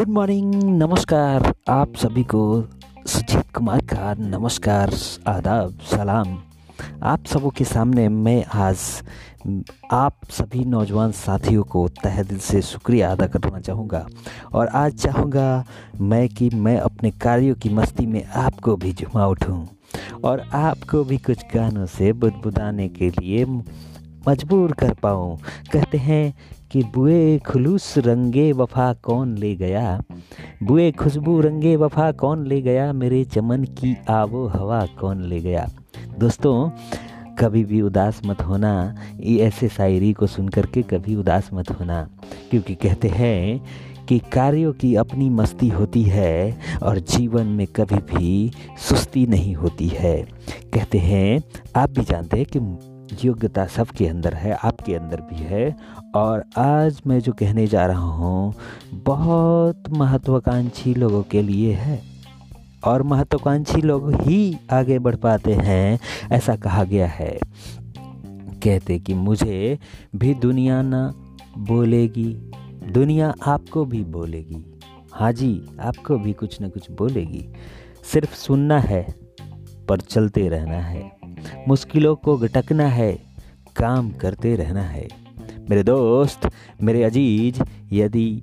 Good morning नमस्कार। आप सभी को सुजीत कुमार का नमस्कार, आदाब, सलाम। आप सबों के सामने मैं आज, आप सभी नौजवान साथियों को तह दिल से शुक्रिया अदा करना चाहूँगा। और आज चाहूँगा मैं कि मैं अपने कार्यों की मस्ती में आपको भी जुमा उठूँ और आपको भी कुछ गानों से बुदबुदाने के लिए मजबूर कर पाऊँ। कहते हैं कि बुए खुलूस रंगे वफा कौन ले गया? बुए खुशबू रंगे वफा कौन ले गया? मेरे चमन की आबो हवा कौन ले गया? दोस्तों, कभी भी उदास मत होना। ये ऐसे शायरी को सुन करके कभी उदास मत होना। क्योंकि कहते हैं कि कार्यों की अपनी मस्ती होती है और जीवन में कभी भी सुस्ती नहीं होती है। कहते हैं, आप भी जानते हैं कि योग्यता सबके अंदर है, आपके अंदर भी है। और आज मैं जो कहने जा रहा हूँ, बहुत महत्वाकांक्षी लोगों के लिए है। और महत्वाकांक्षी लोग ही आगे बढ़ पाते हैं, ऐसा कहा गया है। कहते कि मुझे भी दुनिया ना बोलेगी, दुनिया आपको भी बोलेगी। हाँ जी, आपको भी कुछ ना कुछ बोलेगी। सिर्फ़ सुनना है, पर चलते रहना है। मुश्किलों को घटकना है, काम करते रहना है। मेरे दोस्त, मेरे अज़ीज़, यदि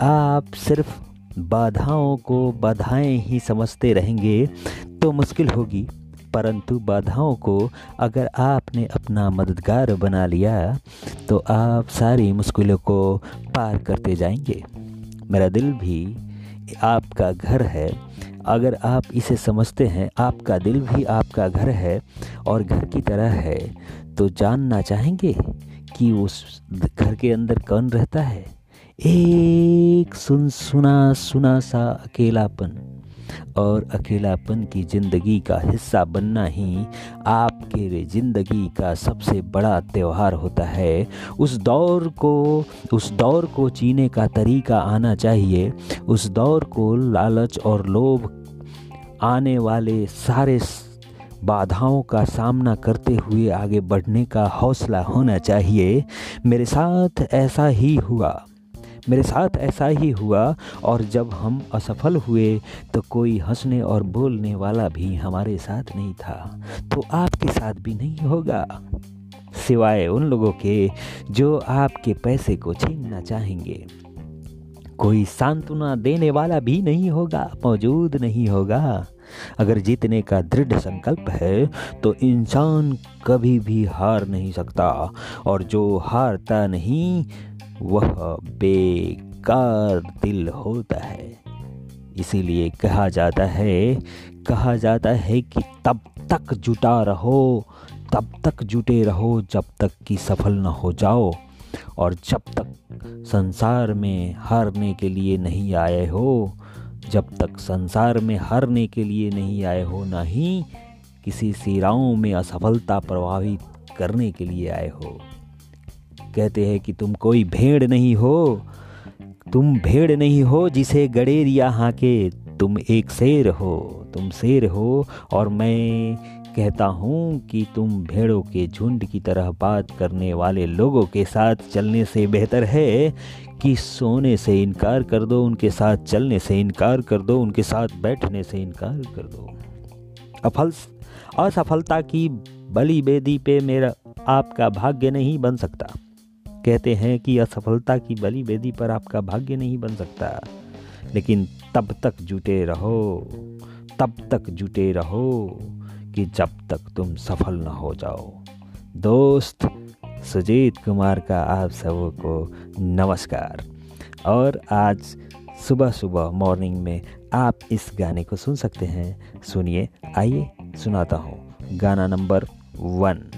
आप सिर्फ़ बाधाओं को बाधाएँ ही समझते रहेंगे तो मुश्किल होगी। परंतु बाधाओं को अगर आपने अपना मददगार बना लिया तो आप सारी मुश्किलों को पार करते जाएँगे। मेरा दिल भी आपका घर है अगर आप इसे समझते हैं, आपका दिल भी आपका घर है और घर की तरह है तो जानना चाहेंगे कि उस घर के अंदर कौन रहता है? एक सुन, सुना सुना सा अकेलापन। और अकेलापन की ज़िंदगी का हिस्सा बनना ही आपके ज़िंदगी का सबसे बड़ा त्यौहार होता है। उस दौर को, उस दौर को जीने का तरीका आना चाहिए। उस दौर को लालच और लोभ आने वाले सारे बाधाओं का सामना करते हुए आगे बढ़ने का हौसला होना चाहिए। मेरे साथ ऐसा ही हुआ। मेरे साथ ऐसा ही हुआ और जब हम असफल हुए तो कोई हंसने और बोलने वाला भी हमारे साथ नहीं था तो आपके साथ भी नहीं होगा। सिवाय उन लोगों के जो आपके पैसे को छीनना चाहेंगे। कोई सांत्वना देने वाला भी नहीं होगा, मौजूद नहीं होगा। अगर जीतने का दृढ़ संकल्प है तो इंसान कभी भी हार नहीं सकता, और जो हारता नहीं, वह बेकार दिल होता है। इसीलिए कहा जाता है, कहा जाता है कि तब तक जुटा रहो, तब तक जुटे रहो जब तक कि सफल न हो जाओ, और जब तक संसार में हारने के लिए नहीं आए हो। जब तक संसार में हारने के लिए नहीं आए हो, ना ही किसी सिराओं में असफलता प्रभावित करने के लिए आए हो। कहते हैं कि तुम कोई भेड़ नहीं हो। तुम भेड़ नहीं हो जिसे गड़ेरिया हाके। तुम एक शेर हो, तुम शेर हो और मैं कहता हूँ कि तुम भेड़ों के झुंड की तरह बात करने वाले लोगों के साथ चलने से बेहतर है कि सोने से इनकार कर दो, उनके साथ चलने से इनकार कर दो, उनके साथ बैठने से इनकार कर दो। अफल, असफलता की बली बेदी पे मेरा, आपका भाग्य नहीं बन सकता। कहते हैं कि असफलता की बलि बेदी पर आपका भाग्य नहीं बन सकता। लेकिन तब तक जुटे रहो, तब तक जुटे रहो। कि जब तक तुम सफल न हो जाओ। दोस्त सुजीत कुमार का आप सबको को नमस्कार। और आज सुबह सुबह मॉर्निंग में आप इस गाने को सुन सकते हैं। सुनिए, आइए सुनाता हूँ। गाना नंबर वन।